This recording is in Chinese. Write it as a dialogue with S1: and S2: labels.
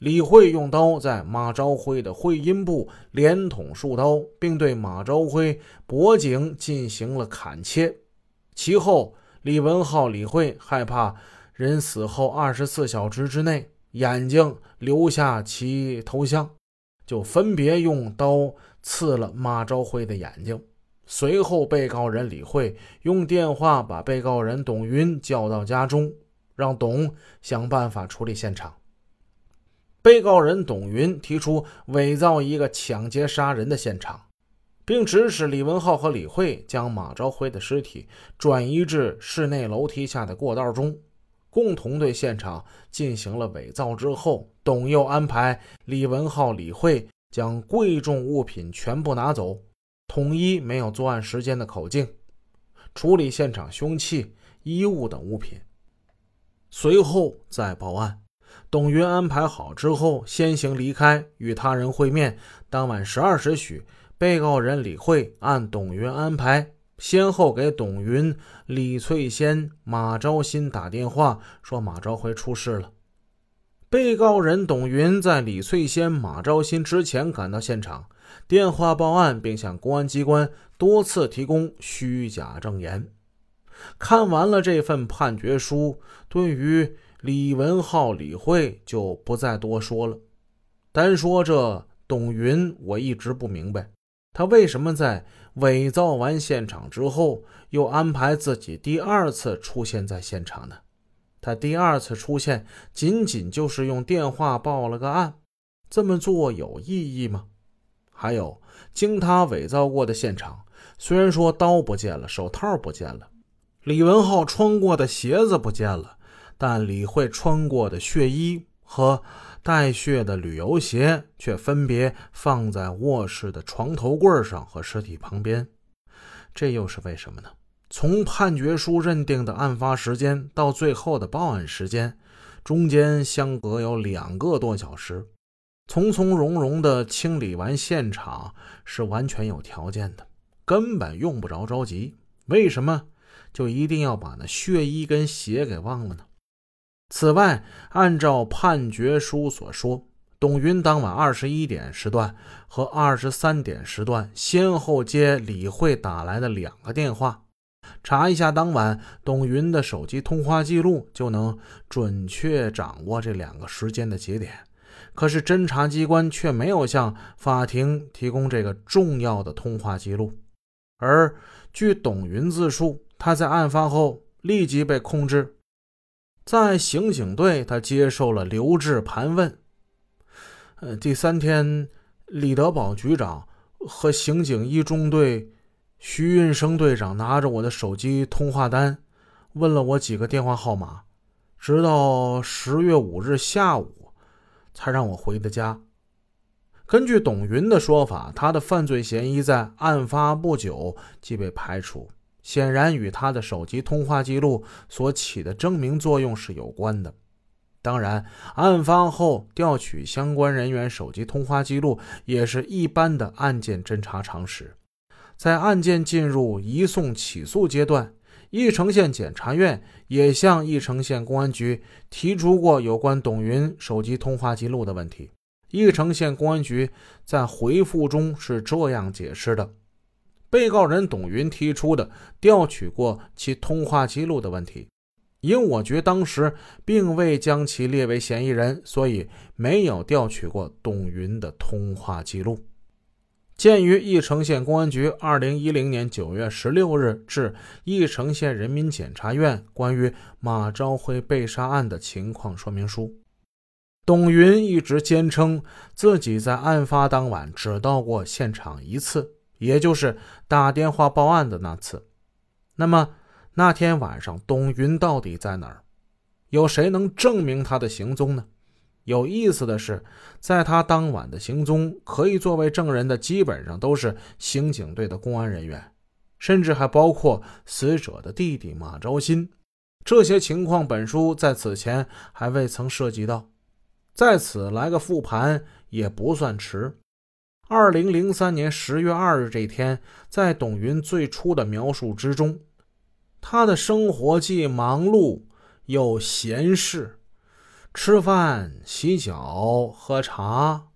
S1: 李慧用刀在马昭辉的会阴部连捅数刀，并对马昭辉脖颈进行了砍切。其后，李文浩、李慧害怕人死后二十四小时之内眼睛留下其头像，就分别用刀刺了马昭辉的眼睛。随后，被告人李慧用电话把被告人董云叫到家中，让董想办法处理现场。被告人董云提出伪造一个抢劫杀人的现场，并指使李文浩和李慧将马昭辉的尸体转移至室内楼梯下的过道中，共同对现场进行了伪造。之后，董又安排李文浩、李慧将贵重物品全部拿走。统一没有作案时间的口径，处理现场凶器、衣物等物品，随后再报案。董云安排好之后，先行离开，与他人会面。当晚十二时许，被告人李慧按董云安排，先后给董云、李翠仙、马昭新打电话，说马昭辉出事了。被告人董云在李翠仙、马昭新之前赶到现场。电话报案，并向公安机关多次提供虚假证言。看完了这份判决书，对于李文浩、李慧就不再多说了。单说这董云，我一直不明白，他为什么在伪造完现场之后，又安排自己第二次出现在现场呢？他第二次出现，仅仅就是用电话报了个案，这么做有意义吗？还有，经他伪造过的现场，虽然说刀不见了，手套不见了，李文浩穿过的鞋子不见了，但李慧穿过的血衣和带血的旅游鞋却分别放在卧室的床头柜上和尸体旁边。这又是为什么呢？从判决书认定的案发时间到最后的报案时间，中间相隔有两个多小时。从从容容的清理完现场是完全有条件的，根本用不着着急。为什么就一定要把那血衣跟鞋给忘了呢？此外，按照判决书所说，董云当晚二十一点时段和二十三点时段先后接李慧打来的两个电话，查一下当晚董云的手机通话记录，就能准确掌握这两个时间的节点。可是侦查机关却没有向法庭提供这个重要的通话记录，而据董云自述，他在案发后立即被控制，在刑警队他接受了留置盘问。呃，第三天，李德宝局长和刑警一中队徐运生队长拿着我的手机通话单，问了我几个电话号码，直到十月五日下午。才让我回的家。根据董云的说法，他的犯罪嫌疑在案发不久即被排除，显然与他的手机通话记录所起的证明作用是有关的。当然，案发后调取相关人员手机通话记录也是一般的案件侦查常识。在案件进入移送起诉阶段。义城县检察院也向义城县公安局提出过有关董云手机通话记录的问题。义城县公安局在回复中是这样解释的：被告人董云提出的调取过其通话记录的问题，因我局当时并未将其列为嫌疑人，所以没有调取过董云的通话记录。鉴于义城县公安局二零一零年九月十六日至义城县人民检察院关于马昭辉被杀案的情况说明书，董云一直坚称自己在案发当晚只到过现场一次，也就是打电话报案的那次。那么那天晚上，董云到底在哪儿？有谁能证明他的行踪呢？有意思的是，在他当晚的行踪，可以作为证人的基本上都是刑警队的公安人员，甚至还包括死者的弟弟马昭新。这些情况，本书在此前还未曾涉及到，在此来个复盘也不算迟。二零零三年十月二日这天，在董云最初的描述之中，他的生活既忙碌又闲适。吃饭、洗脚、喝茶。